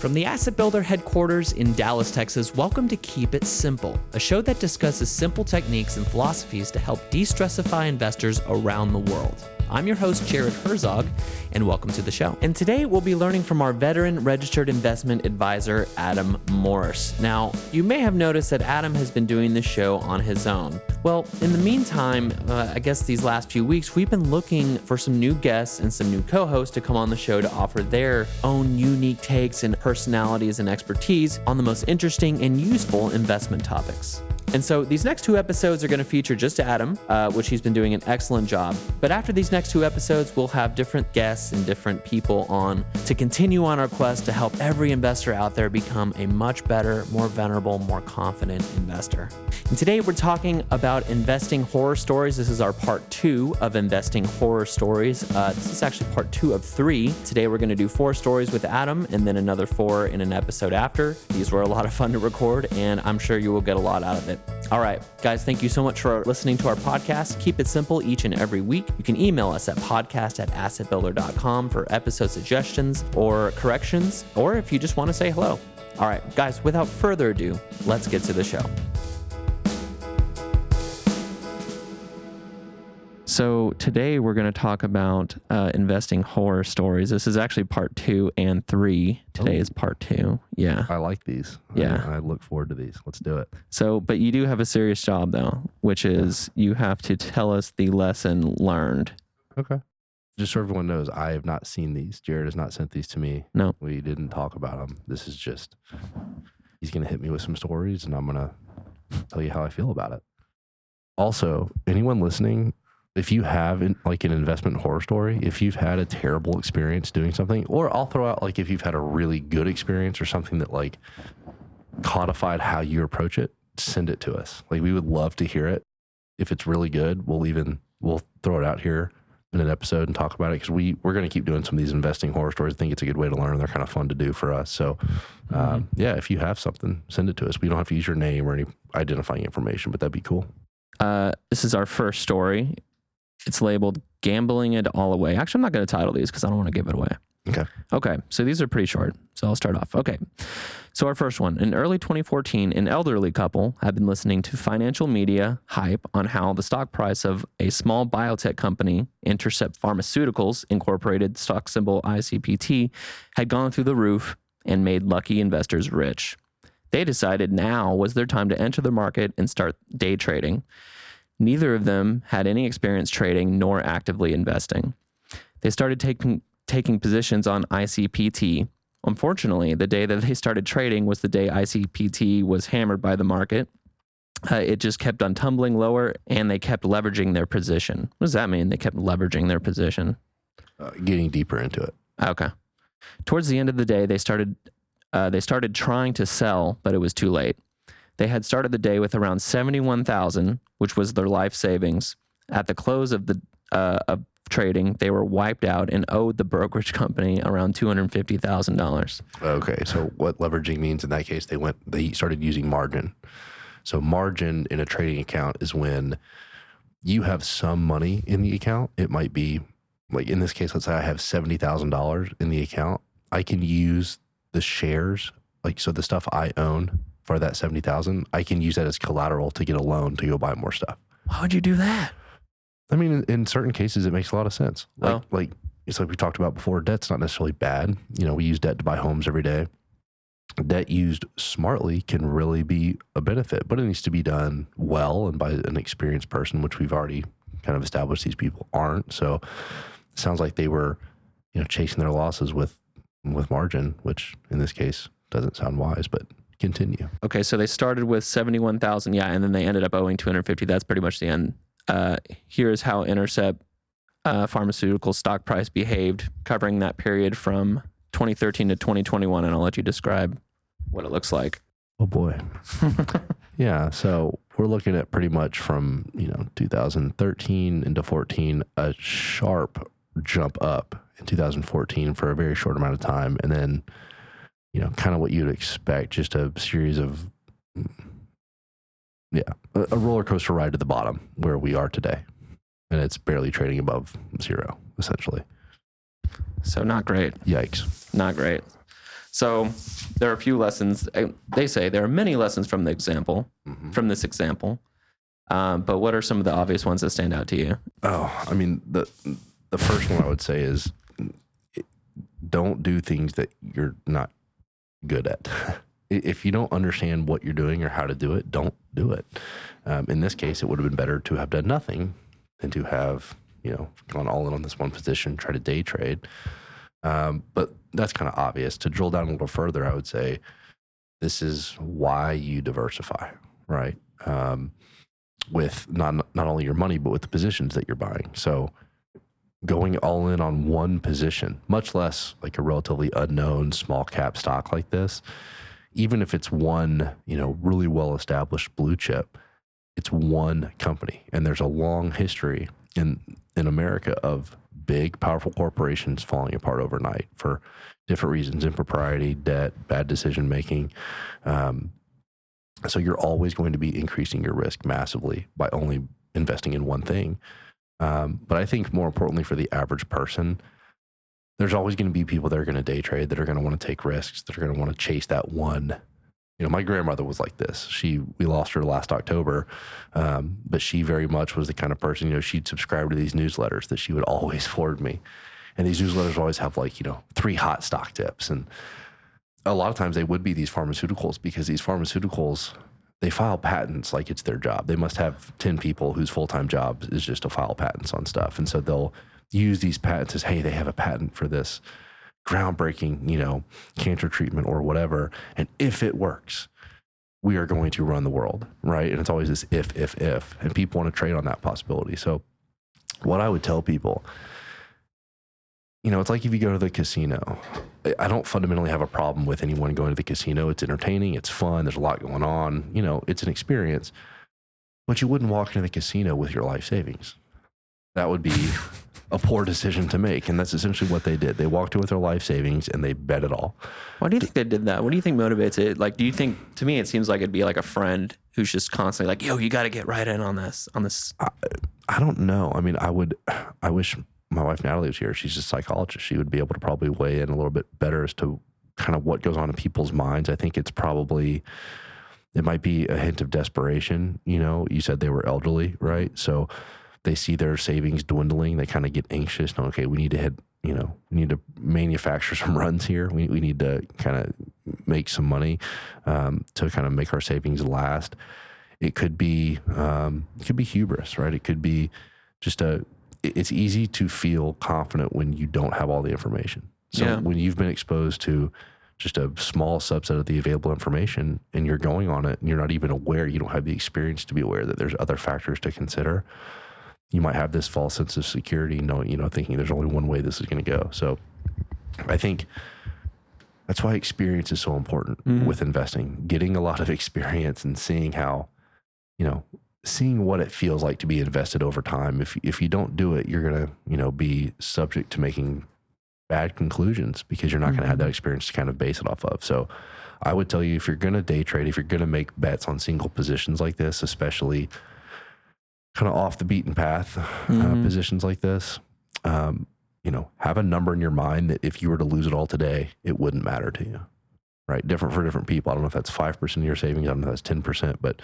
From the Asset Builder headquarters in Dallas, Texas, welcome to Keep It Simple, a show that discusses simple techniques and philosophies to help de stressify investors around the world. I'm your host, Jared Herzog, and welcome to the show. And today we'll be learning from our veteran registered investment advisor, Adam Morris. Now, you may have noticed that Adam has been doing this show on his own. Well, in the meantime, uh, I guess these last few weeks, we've been looking for some new guests and some new co hosts to come on the show to offer their own unique takes and personalities and expertise on the most interesting and useful investment topics. And so these next two episodes are going to feature just Adam, uh, which he's been doing an excellent job. But after these next two episodes, we'll have different guests and different people on to continue on our quest to help every investor out there become a much better, more venerable, more confident investor. And today we're talking about investing horror stories. This is our part two of investing horror stories. Uh, this is actually part two of three. Today we're going to do four stories with Adam and then another four in an episode after. These were a lot of fun to record, and I'm sure you will get a lot out of it. All right, guys, thank you so much for listening to our podcast. Keep it simple each and every week. You can email us at podcast at assetbuilder.com for episode suggestions or corrections, or if you just want to say hello. All right, guys, without further ado, let's get to the show. So today we're going to talk about uh, investing horror stories. This is actually part two and three. Today is part two. Yeah. I like these. Yeah. I, I look forward to these. Let's do it. So, but you do have a serious job though, which is you have to tell us the lesson learned. Okay. Just so everyone knows, I have not seen these. Jared has not sent these to me. No. We didn't talk about them. This is just, he's going to hit me with some stories and I'm going to tell you how I feel about it. Also, anyone listening, if you have in, like an investment horror story, if you've had a terrible experience doing something, or I'll throw out like if you've had a really good experience or something that like codified how you approach it, send it to us. Like we would love to hear it. If it's really good, we'll even we'll throw it out here in an episode and talk about it because we we're going to keep doing some of these investing horror stories. I think it's a good way to learn. They're kind of fun to do for us. So, um, yeah, if you have something, send it to us. We don't have to use your name or any identifying information, but that'd be cool. Uh, this is our first story. It's labeled "Gambling It All Away." Actually, I'm not going to title these because I don't want to give it away. Okay. Okay. So these are pretty short. So I'll start off. Okay. So our first one. In early 2014, an elderly couple had been listening to financial media hype on how the stock price of a small biotech company, Intercept Pharmaceuticals Incorporated, stock symbol ICPT, had gone through the roof and made lucky investors rich. They decided now was their time to enter the market and start day trading. Neither of them had any experience trading nor actively investing. They started taking taking positions on ICPT. Unfortunately, the day that they started trading was the day ICPT was hammered by the market. Uh, it just kept on tumbling lower and they kept leveraging their position. What does that mean? They kept leveraging their position. Uh, getting deeper into it. Okay. Towards the end of the day, they started uh, they started trying to sell, but it was too late. They had started the day with around seventy one thousand, which was their life savings. At the close of the uh, of trading, they were wiped out and owed the brokerage company around two hundred fifty thousand dollars. Okay, so what leveraging means in that case, they went they started using margin. So margin in a trading account is when you have some money in the account. It might be like in this case, let's say I have seventy thousand dollars in the account. I can use the shares, like so the stuff I own for that seventy thousand. I can use that as collateral to get a loan to go buy more stuff. Why would you do that? I mean, in, in certain cases, it makes a lot of sense. Oh. Like, Oh. like it's like we talked about before. Debt's not necessarily bad. You know, we use debt to buy homes every day. Debt used smartly can really be a benefit, but it needs to be done well and by an experienced person, which we've already kind of established these people aren't. So, it sounds like they were, you know, chasing their losses with with margin, which in this case doesn't sound wise. But continue. Okay, so they started with seventy one thousand, yeah, and then they ended up owing two hundred fifty. That's pretty much the end. Uh, here's how Intercept uh, Pharmaceutical stock price behaved, covering that period from 2013 to 2021, and I'll let you describe what it looks like. Oh boy. Yeah, so we're looking at pretty much from you know 2013 into 14 a sharp jump up in 2014 for a very short amount of time, and then you know kind of what you'd expect, just a series of yeah, a, roller coaster ride to the bottom where we are today, and it's barely trading above zero essentially. So not great. Yikes! Not great. So there are a few lessons. uh, They say there are many lessons from the example, Mhm. from this example. Um, but what are some of the obvious ones that stand out to you? Oh, I mean the the first one I would say is don't do things that you're not good at. if you don't understand what you're doing or how to do it, don't do it. Um, in this case, it would have been better to have done nothing than to have you know gone all in on this one position, try to day trade. Um, but that's kind of obvious. To drill down a little further, I would say this is why you diversify, right? Um, with not not only your money but with the positions that you're buying. So going all in on one position, much less like a relatively unknown small cap stock like this, even if it's one, you know, really well established blue chip, it's one company and there's a long history in in America of big powerful corporations falling apart overnight for different reasons impropriety debt bad decision making um, so you're always going to be increasing your risk massively by only investing in one thing. Um, but I think more importantly for the average person, there's always going to be people that are going to day trade, that are going to want to take risks, that are going to want to chase that one. You know, my grandmother was like this. She, we lost her last October, um, but she very much was the kind of person. You know, she'd subscribe to these newsletters that she would always forward me, and these newsletters always have like you know three hot stock tips and a lot of times they would be these pharmaceuticals because these pharmaceuticals they file patents like it's their job. They must have 10 people whose full-time job is just to file patents on stuff. And so they'll use these patents as, hey, they have a patent for this groundbreaking, you know, cancer treatment or whatever. And if it works, we are going to run the world, right? And it's always this if, if, if. And people want to trade on that possibility. So what I would tell people you know, it's like if you go to the casino. I- I don't fundamentally have a problem with anyone going to the casino. It's entertaining, it's fun, there's a lot going on. You know, it's an experience. But you wouldn't walk into the casino with your life savings. That would be a poor decision to make. And that's essentially what they did. They walked in with their life savings and they bet it all. Why do you think they did that? What do you think motivates it? Like, do you think to me it seems like it'd be like a friend who's just constantly like, "Yo, you got to get right in on this, on this." I don't know. I mean, I would, I wish my wife Natalie was here. She's a psychologist. She would be able to probably weigh in a little bit better as to kind of what goes on in people's minds. I think it's probably, it might be a hint of desperation. You know, you said they were elderly, right? So they see their savings dwindling. They kind of get anxious. And, okay, we need to hit, you know, we need to manufacture some runs here. We, we need to kind of make some money um, to kind of make our savings last. It could be, um, it could be hubris, right? It could be just a, it's easy to feel confident when you don't have all the information. So Yeah. when you've been exposed to just a small subset of the available information and you're going on it and you're not even aware, you don't have the experience to be aware that there's other factors to consider. You might have this false sense of security, knowing, you know, thinking there's only one way this is going to go. So I think that's why experience is so important Mhm. with investing. Getting a lot of experience and seeing how, you know, seeing what it feels like to be invested over time. If if you don't do it, you're gonna, you know, be subject to making bad conclusions because you're not gonna have that experience to kind of base it off of. So I would tell you if you're gonna day trade, if you're gonna make bets on single positions like this, especially kind of off the beaten path uh, Mhm. positions like this, um, you know, have a number in your mind that if you were to lose it all today, it wouldn't matter to you. Right? Different for different people. I don't know if that's five percent of your savings. I don't know if that's ten percent, but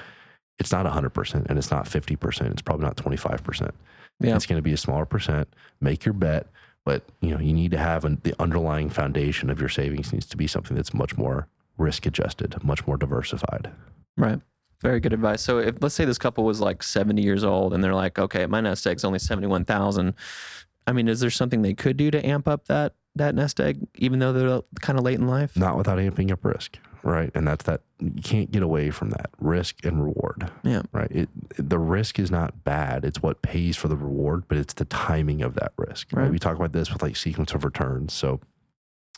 it's not hundred percent, and it's not fifty percent. It's probably not twenty five percent. Yeah. It's going to be a smaller percent. Make your bet, but you know you need to have an, the underlying foundation of your savings needs to be something that's much more risk adjusted, much more diversified. Right. Very good advice. So if let's say this couple was like 70 years old and they're like, okay, my nest egg's only 71,000. I mean, is there something they could do to amp up that that nest egg, even though they're kind of late in life? Not without amping up risk, right? And that's that you can't get away from that risk and reward. Yeah. right? It, the risk is not bad. It's what pays for the reward, but it's the timing of that risk. Right? Right. We talk about this with like sequence of returns. So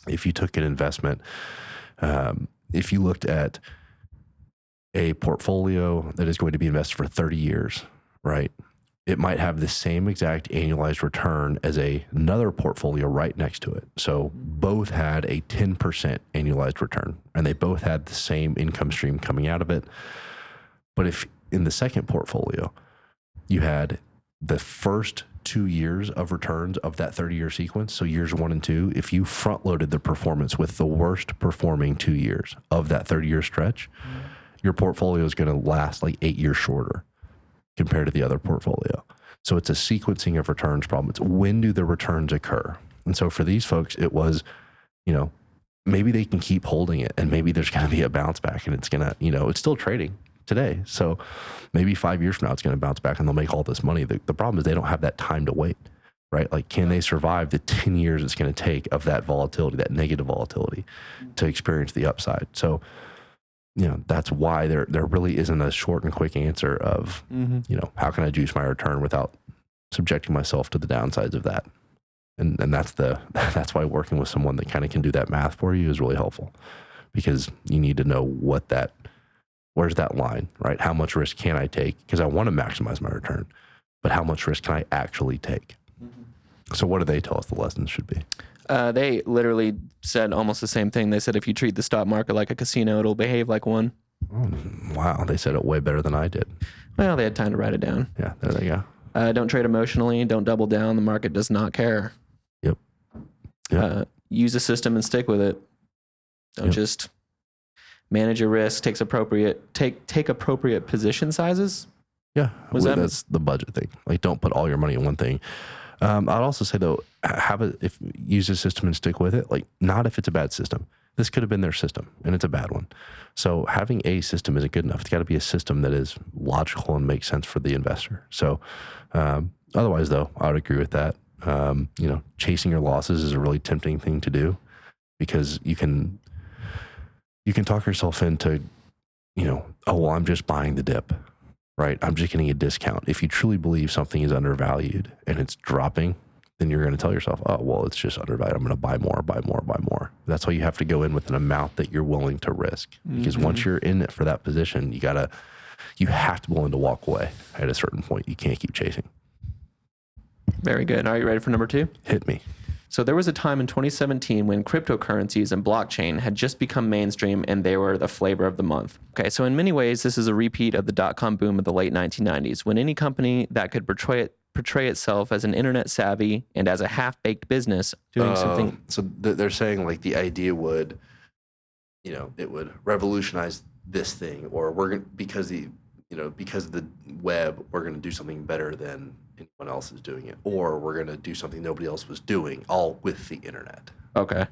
if you took an investment, um, if you looked at a portfolio that is going to be invested for 30 years, right? It might have the same exact annualized return as a, another portfolio right next to it. So both had a 10% annualized return and they both had the same income stream coming out of it. But if in the second portfolio, you had the first two years of returns of that 30 year sequence, so years one and two, if you front loaded the performance with the worst performing two years of that 30 year stretch, mm-hmm. your portfolio is going to last like eight years shorter compared to the other portfolio. So it's a sequencing of returns problem. It's when do the returns occur? And so for these folks, it was, you know, maybe they can keep holding it and maybe there's going to be a bounce back and it's going to, you know, it's still trading today. So maybe five years from now, it's going to bounce back and they'll make all this money. The, the problem is they don't have that time to wait, right? Like, can they survive the 10 years it's going to take of that volatility, that negative volatility to experience the upside? So, you know, that's why there, there really isn't a short and quick answer of, Mm-hmm. you know, how can I juice my return without subjecting myself to the downsides of that? And, and that's the that's why working with someone that kind of can do that math for you is really helpful because you need to know what that where's that line right? How much risk can i take? Because i want to maximize my return but how much risk can i actually take? So what do they tell us the lessons should be Uh, they literally said almost the same thing. They said if you treat the stock market like a casino, it'll behave like one. oh, wow they said it way better than i did Well, they had time to write it down. yeah there they go Uh, don't trade emotionally. Don't double down. The market does not care. Yep. Yep. Uh, use a system and stick with it. Don't Yep. just manage your risk. Takes appropriate take take appropriate position sizes. Yeah, Was that- that's the budget thing. Like, don't put all your money in one thing. Um, I'd also say though, have it if use a system and stick with it. Like, not if it's a bad system. This could have been their system, and it's a bad one. So having a system isn't good enough. It's got to be a system that is logical and makes sense for the investor. So, um, otherwise, though, I would agree with that. Um, you know, chasing your losses is a really tempting thing to do because you can you can talk yourself into, you know, oh well, I'm just buying the dip right? I'm just getting a discount. If you truly believe something is undervalued and it's dropping, then you're going to tell yourself, oh, well, it's just undervalued. I'm going to buy more, buy more, buy more. That's why you have to go in with an amount that you're willing to risk. Because mm-hmm. once you're in it for that position, you got to, you have to be willing to walk away at a certain point. You can't keep chasing. Very good. Are you ready for number two? Hit me. So there was a time in 2017 when cryptocurrencies and blockchain had just become mainstream and they were the flavor of the month. Okay, so in many ways this is a repeat of the dot-com boom of the late 1990s when any company that could portray it portray itself as an internet savvy and as a half-baked business doing something Um, So th- they're saying like the idea would, you know, it would revolutionize this thing, or we're going to because the, you know, because of the web, we're going to do something better than anyone else is doing it, or we're going to do something nobody else was doing, all with the internet. Okay.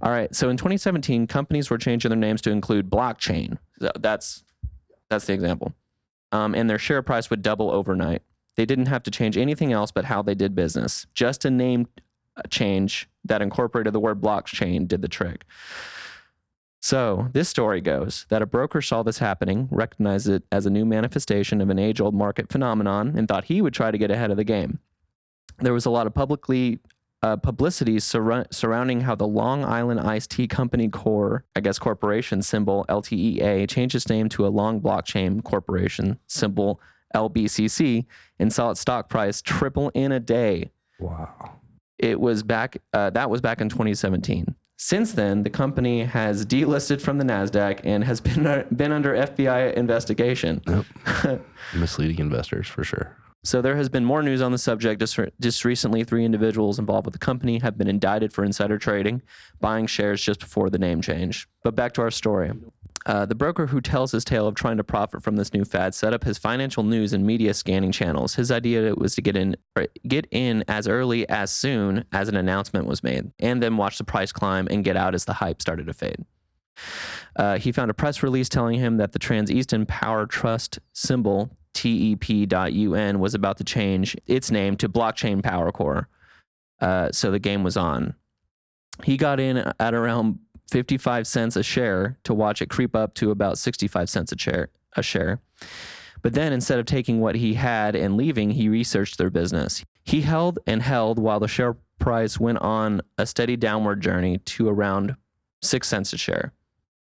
All right. So in 2017, companies were changing their names to include blockchain. So that's that's the example. Um, and their share price would double overnight. They didn't have to change anything else but how they did business. Just a name change that incorporated the word blockchain did the trick. So this story goes that a broker saw this happening, recognized it as a new manifestation of an age-old market phenomenon, and thought he would try to get ahead of the game. There was a lot of publicly uh, publicity surra- surrounding how the Long Island Iced Tea Company Core, I guess corporation symbol LTEA, changed its name to a Long Blockchain Corporation symbol LBCC and saw its stock price triple in a day. Wow. It was back. Uh, that was back in 2017. Since then, the company has delisted from the Nasdaq and has been uh, been under FBI investigation. Yep. Misleading investors for sure. So there has been more news on the subject. Just, just recently, three individuals involved with the company have been indicted for insider trading, buying shares just before the name change. But back to our story. Uh, the broker who tells his tale of trying to profit from this new fad set up his financial news and media scanning channels. His idea was to get in, get in as early as soon as an announcement was made, and then watch the price climb and get out as the hype started to fade. Uh, he found a press release telling him that the TransEastern Power Trust symbol TEP.UN was about to change its name to Blockchain Power Core. Uh, so the game was on. He got in at around 55 cents a share to watch it creep up to about 65 cents a share. A share. But then instead of taking what he had and leaving, he researched their business. He held and held while the share price went on a steady downward journey to around 6 cents a share.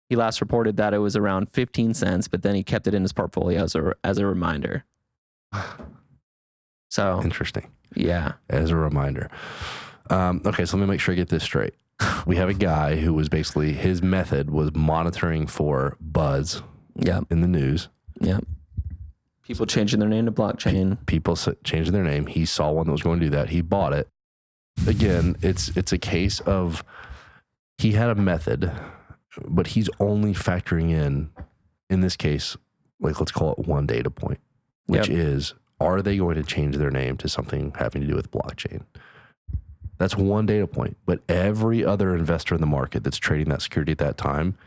He last reported that it was around 15 cents, but then he kept it in his portfolio as a, as a reminder. So, Interesting. yeah. As a reminder. Um, okay, so let me make sure I get this straight. We have a guy who was basically his method was monitoring for buzz Yep. in the news. Yep. People changing their name to blockchain. people s- changing their name. He saw one that was going to do that. He bought it. Again, it's it's a case of he had a method, but he's only factoring in, in this case, like let's call it one data point, which Yep. is are they going to change their name to something having to do with blockchain? That's one data point. But every other investor in the market that's trading that security at that time,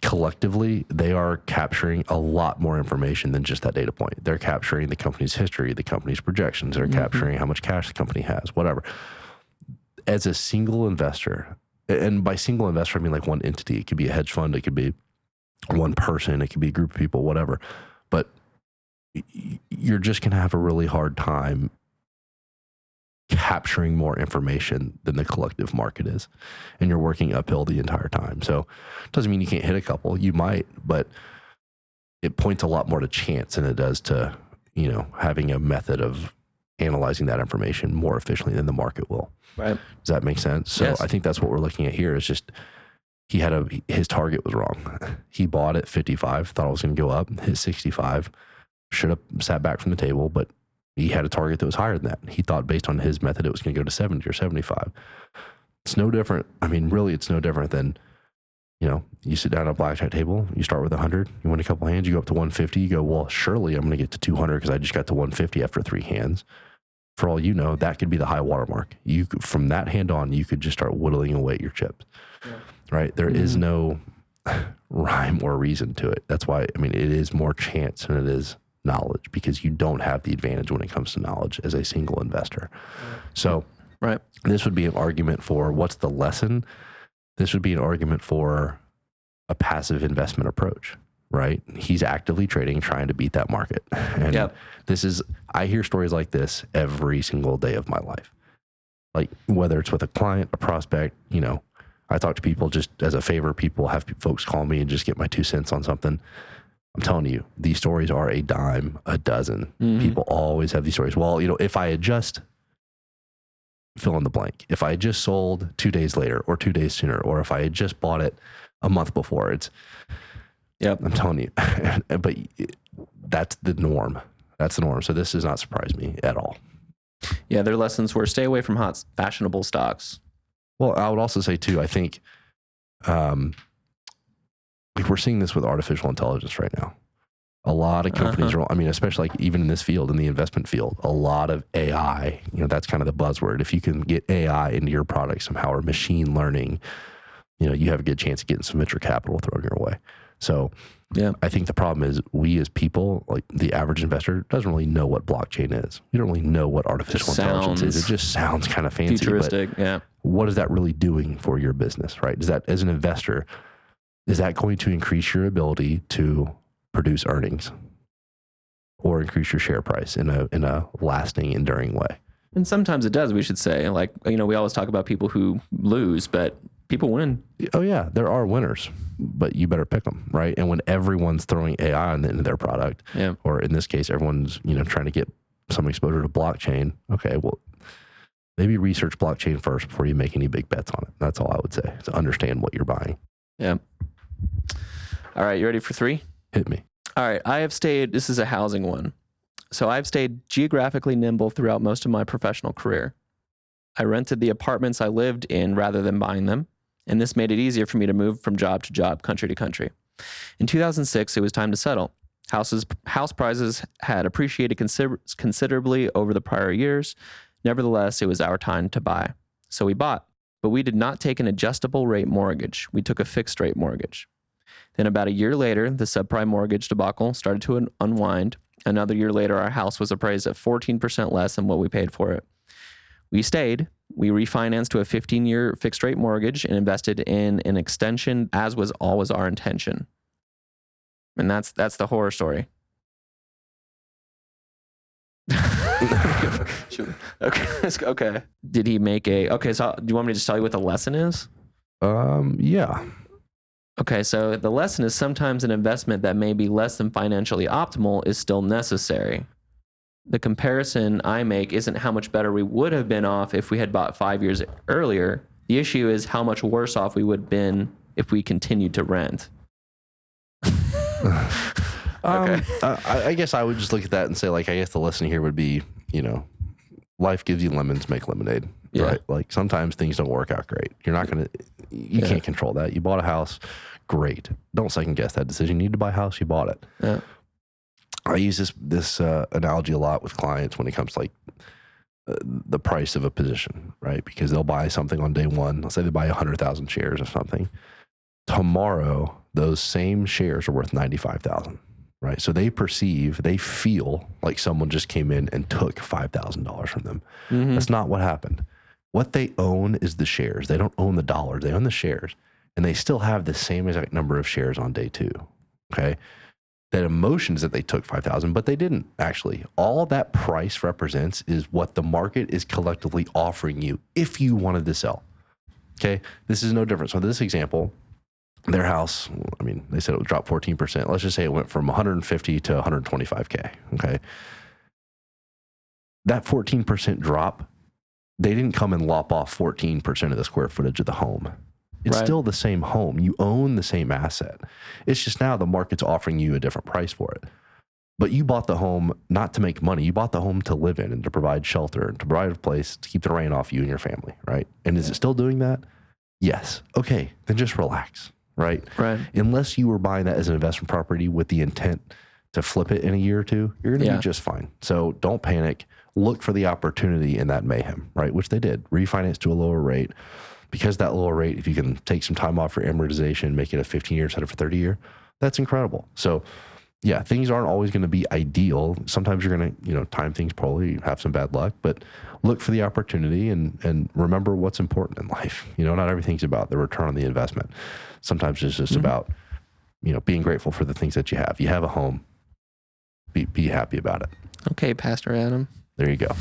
collectively, they are capturing a lot more information than just that data point. They're capturing the company's history, the company's projections, they're Mhm. capturing how much cash the company has, whatever. As a single investor, and by single investor, I mean like one entity. It could be a hedge fund, it could be one person, it could be a group of people, whatever. But you're just going to have a really hard time capturing more information than the collective market is. And you're working uphill the entire time. So it doesn't mean you can't hit a couple. You might, but it points a lot more to chance than it does to, you know, having a method of analyzing that information more efficiently than the market will. Right. Does that make sense? So Yes. I think that's what we're looking at here is just he had a his target was wrong. He bought at 55, thought it was going to go up, hit 65, should have sat back from the table, but he had a target that was higher than that. He thought based on his method it was going to go to 70 or 75. It's no different. I mean, really, it's no different than you know, you sit down at a blackjack table, you start with 100, you win a couple hands, you go up to 150, you go, well, surely I'm going to get to 200 because I just got to 150 after three hands. For all you know, that could be the high watermark. You could, from that hand on, you could just start whittling away at your chips. Right? There is Mhm. no rhyme or reason to it. That's why I mean it is more chance than it is knowledge because you don't have the advantage when it comes to knowledge as a single investor. So Right. this would be an argument for what's the lesson? This would be an argument for a passive investment approach, right? He's actively trading, trying to beat that market. And Yep. this is, I hear stories like this every single day of my life. Like whether it's with a client, a prospect, you know, I talk to people just as a favor. People have folks call me and just get my two cents on something. I'm telling you, these stories are a dime a dozen. Mhm. People always have these stories. Well, you know, if I had just fill in the blank, if I had just sold two days later or two days sooner, or if I had just bought it a month before, it's, Yep. I'm telling you, but that's the norm. That's the norm. So this does not surprise me at all. Yeah, their lessons were stay away from hot fashionable stocks. Well, I would also say too, I think, um, like we're seeing this with artificial intelligence right now. A lot of companies uh-huh. are, I mean, especially like even in this field, in the investment field, a lot of AI, you know, that's kind of the buzzword. If you can get AI into your product somehow or machine learning, you know, you have a good chance of getting some venture capital thrown your way. So, Yeah. I think the problem is we as people, like the average investor, doesn't really know what blockchain is. You don't really know what artificial intelligence is. It just sounds kind of fancy. Futuristic. Yeah. what is that really doing for your business, right? Is that as an investor, is that going to increase your ability to produce earnings or increase your share price in a in a lasting, enduring way? And sometimes it does, we should say. Like, you know, we always talk about people who lose, but people win. Oh yeah, there are winners, but you better pick them, right? And when everyone's throwing AI into their product, Yeah. or in this case, everyone's you know trying to get some exposure to blockchain. Okay, well, maybe research blockchain first before you make any big bets on it. That's all I would say to understand what you're buying. Yeah. All right. You ready for three? Hit me. All right. I have stayed, this is a housing one. So I've stayed geographically nimble throughout most of my professional career. I rented the apartments I lived in rather than buying them, and this made it easier for me to move from job to job, country to country. In 2006, it was time to settle. Houses, house prices had appreciated consider- considerably over the prior years. Nevertheless, it was our time to buy. So we bought, but we did not take an adjustable rate mortgage. We took a fixed rate mortgage. Then, about a year later, the subprime mortgage debacle started to un- unwind. Another year later, our house was appraised at 14% less than what we paid for it. We stayed. We refinanced to a 15 year fixed rate mortgage and invested in an extension, as was always our intention. And that's that's the horror story. Okay. Okay. Did he make a okay? So do you want me to just tell you what the lesson is? Um, yeah. Okay, so the lesson is sometimes an investment that may be less than financially optimal is still necessary. The comparison I make isn't how much better we would have been off if we had bought five years earlier. The issue is how much worse off we would have been if we continued to rent. Um, Okay. I, I guess I would just look at that and say, like, I guess the lesson here would be, you know, life gives you lemons, make lemonade. Yeah. Right. Like sometimes things don't work out great. You're not gonna, you Yeah. can't control that. You bought a house, great. Don't second guess that decision. You need to buy a house, you bought it. Yeah. I use this this uh, analogy a lot with clients when it comes to like uh, the price of a position, right? Because they'll buy something on day one. Let's say they buy hundred thousand shares of something. Tomorrow, those same shares are worth ninety five thousand, right? So they perceive, they feel like someone just came in and took five thousand dollars from them. Mhm. That's not what happened. What they own is the shares. They don't own the dollars. They own the shares, and they still have the same exact number of shares on day two. Okay, that emotion is that they took five thousand, but they didn't actually. All that price represents is what the market is collectively offering you if you wanted to sell. Okay, this is no different. So this example, their house, I mean, they said it would drop fourteen percent. Let's just say it went from one hundred and fifty to one hundred twenty-five k. Okay, that fourteen percent drop they didn't come and lop off 14% of the square footage of the home. It's Right. still the same home. You own the same asset. It's just now the market's offering you a different price for it. But you bought the home not to make money. You bought the home to live in and to provide shelter and to provide a place to keep the rain off you and your family, right? And is it still doing that? Yes. Okay, then just relax, right? Right. Unless you were buying that as an investment property with the intent to flip it in a year or two, you're going to Yeah. be just fine. So don't panic. Look for the opportunity in that mayhem, right? Which they did. Refinance to a lower rate. Because that lower rate, if you can take some time off for amortization, make it a 15 year instead of a 30 year, that's incredible. So, yeah, things aren't always going to be ideal. Sometimes you're going to, you know, time things poorly, have some bad luck, but look for the opportunity and and remember what's important in life. You know, not everything's about the return on the investment. Sometimes it's just about, you know, being grateful for the things that you have. You have a home. Be be happy about it. Okay, Pastor Adam. There you go.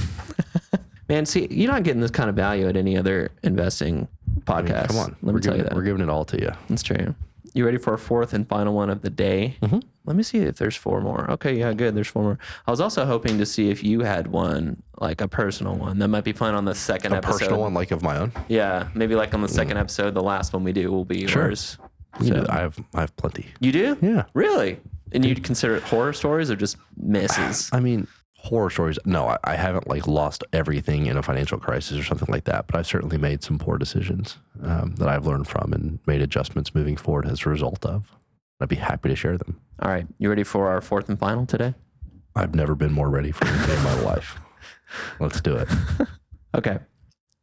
Man, see, you're not getting this kind of value at any other investing I mean, podcast. come on. Let me tell giving you that. we're giving it all to you. That's true. You ready for a fourth and final one of the day? Mhm. Let me see if there's four more. Okay, yeah, good. There's four more. I was also hoping to see if you had one, like a personal one. That might be fun on the second A episode. personal one like of my own. Yeah, maybe like on the second episode, the last one we do will be Sure. yours. You So- I have I have plenty. You do? Yeah. Really? And you'd consider it horror stories or just misses? I mean, horror stories. No, I, I haven't like lost everything in a financial crisis or something like that. But I've certainly made some poor decisions um, that I've learned from and made adjustments moving forward as a result of. I'd be happy to share them. All right, you ready for our fourth and final today? I've never been more ready for anything in my life. Let's do it. Okay.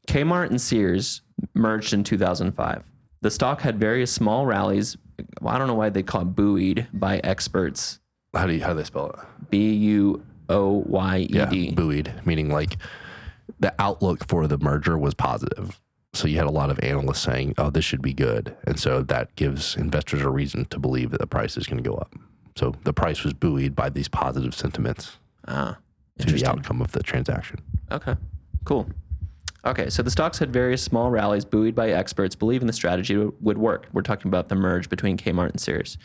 Kmart and Sears merged in 2005. The stock had various small rallies. Well, I don't know why they call it buoyed by experts. How do you how do they spell it? B U O Y E Yeah, buoyed, meaning like the outlook for the merger was positive. So you had a lot of analysts saying, "Oh, this should be good," and so that gives investors a reason to believe that the price is going to go up. So the price was buoyed by these positive sentiments Ah, to the outcome of the transaction. Okay, cool. Okay, so the stocks had various small rallies buoyed by experts believing the strategy would work. We're talking about the merge between Kmart and Sears.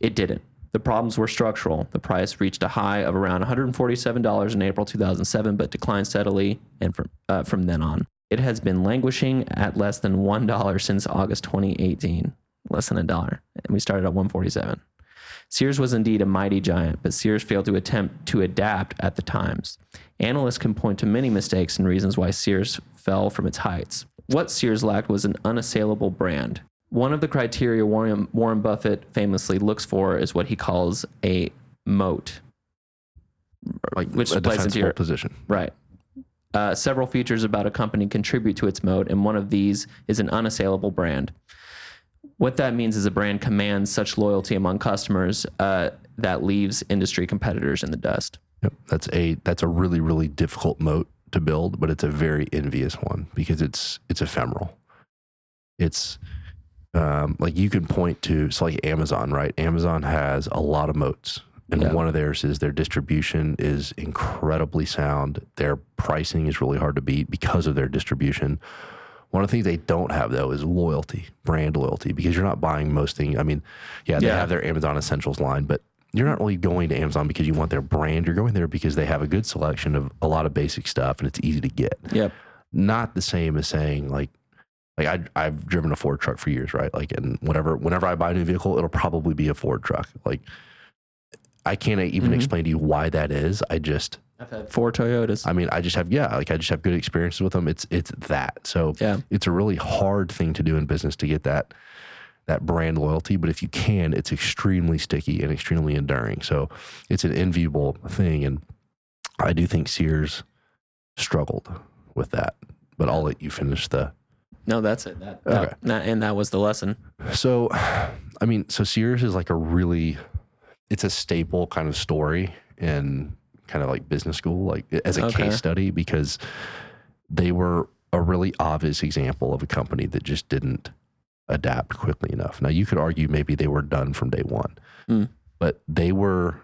It didn't. The problems were structural. The price reached a high of around $147 in April 2007, but declined steadily and from, uh, from then on. It has been languishing at less than $1 since August 2018, less than a dollar. And we started at 147. Sears was indeed a mighty giant, but Sears failed to attempt to adapt at the times. Analysts can point to many mistakes and reasons why Sears fell from its heights. What Sears lacked was an unassailable brand. One of the criteria Warren, Warren Buffett famously looks for is what he calls a moat, Like which a defensible your position. Right. Uh, several features about a company contribute to its moat, and one of these is an unassailable brand. What that means is a brand commands such loyalty among customers uh, that leaves industry competitors in the dust. Yep. That's a that's a really really difficult moat to build, but it's a very envious one because it's it's ephemeral. It's um, like you can point to so like Amazon, right? Amazon has a lot of moats, and Yeah. one of theirs is their distribution is incredibly sound. Their pricing is really hard to beat because of their distribution. One of the things they don't have though is loyalty, brand loyalty, because you're not buying most things. I mean, yeah, they Yeah. have their Amazon Essentials line, but you're not really going to Amazon because you want their brand. You're going there because they have a good selection of a lot of basic stuff and it's easy to get. Yep. Not the same as saying like, like I, I've driven a Ford truck for years, right? Like, and whenever whenever I buy a new vehicle, it'll probably be a Ford truck. Like, I can't even mm-hmm. explain to you why that is. I just I've had four Toyotas. I mean, I just have yeah, like I just have good experiences with them. It's it's that. So Yeah. it's a really hard thing to do in business to get that that brand loyalty. But if you can, it's extremely sticky and extremely enduring. So it's an enviable thing, and I do think Sears struggled with that. But I'll let you finish the. no, that's it. That, Okay. that, that- and that was the lesson. So, I mean, so Sears is like a really, it's a staple kind of story in kind of like business school, like as a Okay. case study, because they were a really obvious example of a company that just didn't adapt quickly enough. Now, you could argue maybe they were done from day one, Mm. but they were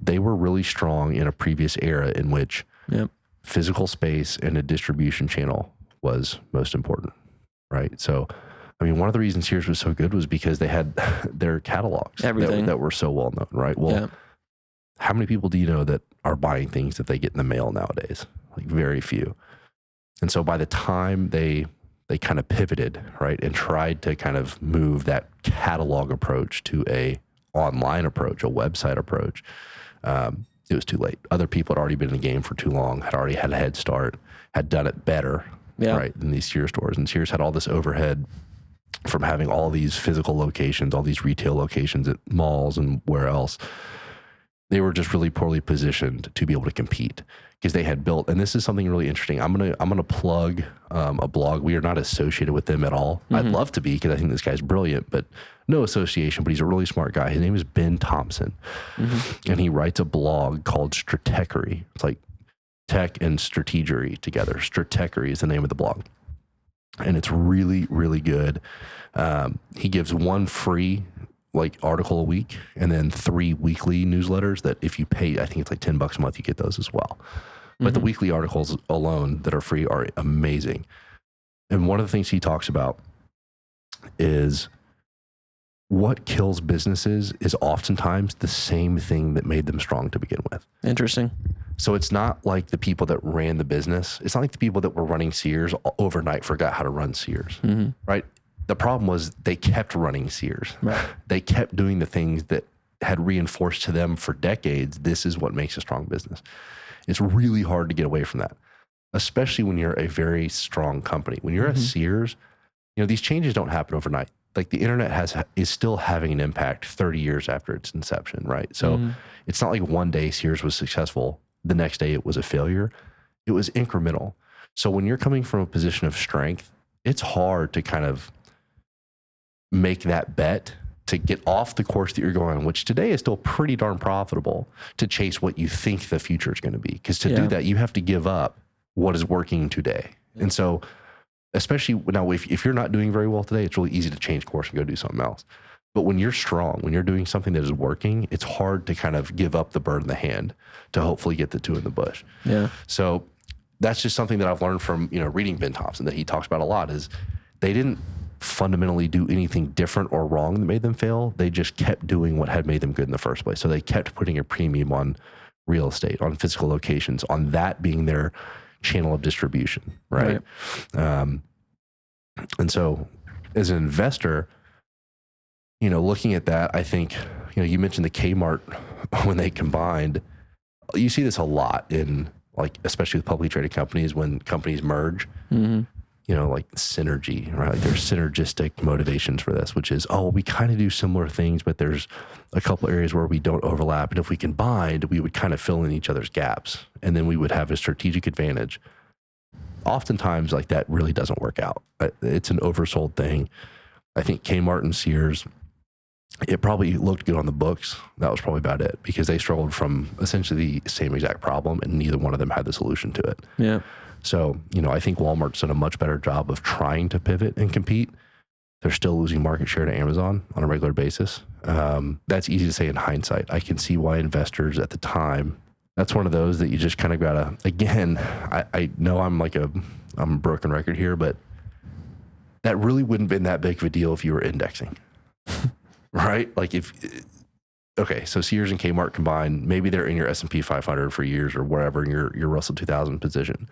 they were really strong in a previous era in which Yep. physical space and a distribution channel was most important, right? So, I mean, one of the reasons Sears was so good was because they had their catalogs that- that, were so well known, right? Well, yeah. how many people do you know that are buying things that they get in the mail nowadays? Like very few. And so by the time they they kind of pivoted, right, and tried to kind of move that catalog approach to a online approach, a website approach, um, it was too late. Other people had already been in the game for too long, had already had a head start, had done it better, Yeah. right, than these Sears stores. And Sears had all this overhead from having all these physical locations, all these retail locations at malls and where else. They were just really poorly positioned to be able to compete because they had built. And this is something really interesting. I'm gonna I'm gonna plug um, a blog. We are not associated with them at all. I'd love to be because I think this guy's brilliant, but no association. But he's a really smart guy. His name is Ben Thompson, and he writes a blog called Stratechery. It's like tech and strategery together. Stratechery is the name of the blog and it's really really good. Um, he gives one free like article a week and then three weekly newsletters that if you pay i think it's like 10 bucks a month you get those as well. But the weekly articles alone that are free are amazing. And one of the things he talks about is what kills businesses is oftentimes the same thing that made them strong to begin with. Interesting. So it's not like the people that ran the business. It's not like the people that were running Sears overnight forgot how to run Sears, Mm-hmm. right? The problem was they kept running Sears. Right. They kept doing the things that had reinforced to them for decades. This is what makes a strong business. It's really hard to get away from that, especially when you're a very strong company. When you're a Sears, you know these changes don't happen overnight. Like the internet has is still having an impact 30 years after its inception, right? So Mhm. it's not like one day Sears was successful, the next day it was a failure. It was incremental. So when you're coming from a position of strength, it's hard to kind of make that bet to get off the course that you're going on, which today is still pretty darn profitable to chase what you think the future is going to be. Because to Yeah. do that, you have to give up what is working today. And so, especially now, if, if you're not doing very well today, it's really easy to change course and go do something else. But when you're strong, when you're doing something that is working, it's hard to kind of give up the bird in the hand to hopefully get the two in the bush. Yeah. So that's just something that I've learned from you know reading Ben Thompson that he talks about a lot is they didn't fundamentally do anything different or wrong that made them fail. They just kept doing what had made them good in the first place. So they kept putting a premium on real estate, on physical locations, on that being their channel of distribution, right? Um, and so as an investor, you know, looking at that, I think, you know, you mentioned the Kmart when they combined. You see this a lot in like, especially with publicly traded companies when companies merge. Mm-hmm. You know, like synergy, right? Like there's synergistic motivations for this, which is, oh, we kind of do similar things, but there's a couple areas where we don't overlap, and if we combined, we would kind of fill in each other's gaps, and then we would have a strategic advantage. Oftentimes, like that really doesn't work out. It's an oversold thing. I think Kmart and Sears it probably looked good on the books. That was probably about it because they struggled from essentially the same exact problem and neither one of them had the solution to it. Yeah. So, you know, I think Walmart's done a much better job of trying to pivot and compete. They're still losing market share to Amazon on a regular basis. Um, that's easy to say in hindsight. I can see why investors at the time, that's one of those that you just kind of gotta, again, I, I know I'm like a, I'm a broken record here, but that really wouldn't have been that big of a deal if you were indexing right? Like if eh, okay, so Sears and Kmart combined, maybe they're in your S and P 500 for years or whatever, in your your Russell 2000 position.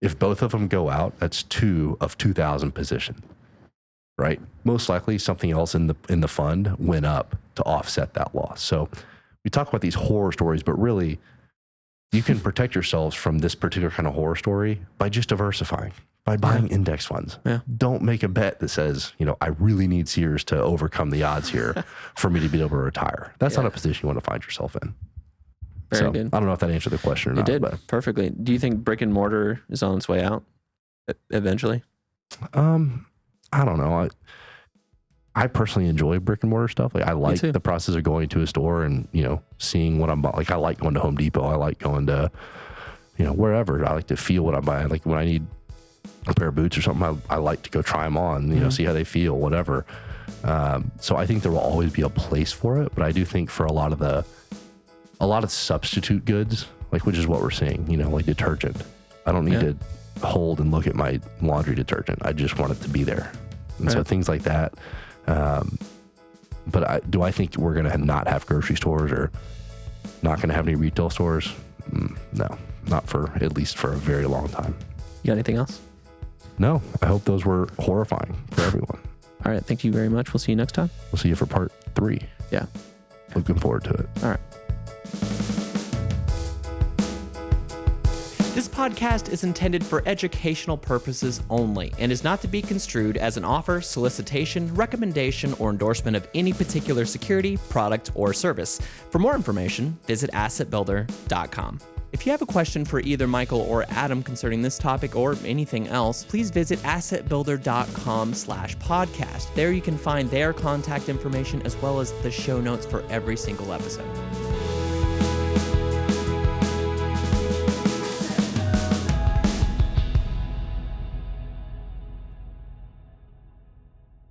If both of them go out, that's two of 2,000 position, right? Most likely something else in the in the fund went up to offset that loss. So we talk about these horror stories, but really, you can protect yourselves from this particular kind of horror story by just diversifying, by buying index funds. Yeah. Don't make a bet that says, you know, I really need Sears to overcome the odds here for me to be able to retire. That's Yeah. not a position you want to find yourself in. Very so good. I don't know if that answered the question or It not. did But perfectly. Do you think brick and mortar is on its way out eventually? Um, I don't know. I I personally enjoy brick and mortar stuff. Like I like the process of going to a store and you know seeing what I'm buying. Like I like going to Home Depot. I like going to you know wherever. I like to feel what I'm buying. Like when I need a pair of boots or something, I, I like to go try them on. You know, Mhm. see how they feel, whatever. Um, so I think there will always be a place for it. But I do think for a lot of the a lot of substitute goods, like which is what we're seeing. You know, like detergent. I don't need Yeah. to hold and look at my laundry detergent. I just want it to be there. And so things like that. Um, but I, do I think we're going to not have grocery stores or not going to have any retail stores? Mm, no, not for at least for a very long time. You got anything else? No, I hope those were horrifying for everyone. All right. Thank you very much. We'll see you next time. We'll see you for part three. Yeah. Looking forward to it. All right. This podcast is intended for educational purposes only and is not to be construed as an offer, solicitation, recommendation, or endorsement of any particular security, product, or service. For more information, visit assetbuilder.com. If you have a question for either Michael or Adam concerning this topic or anything else, please visit assetbuilder.com slash podcast. There you can find their contact information as well as the show notes for every single episode.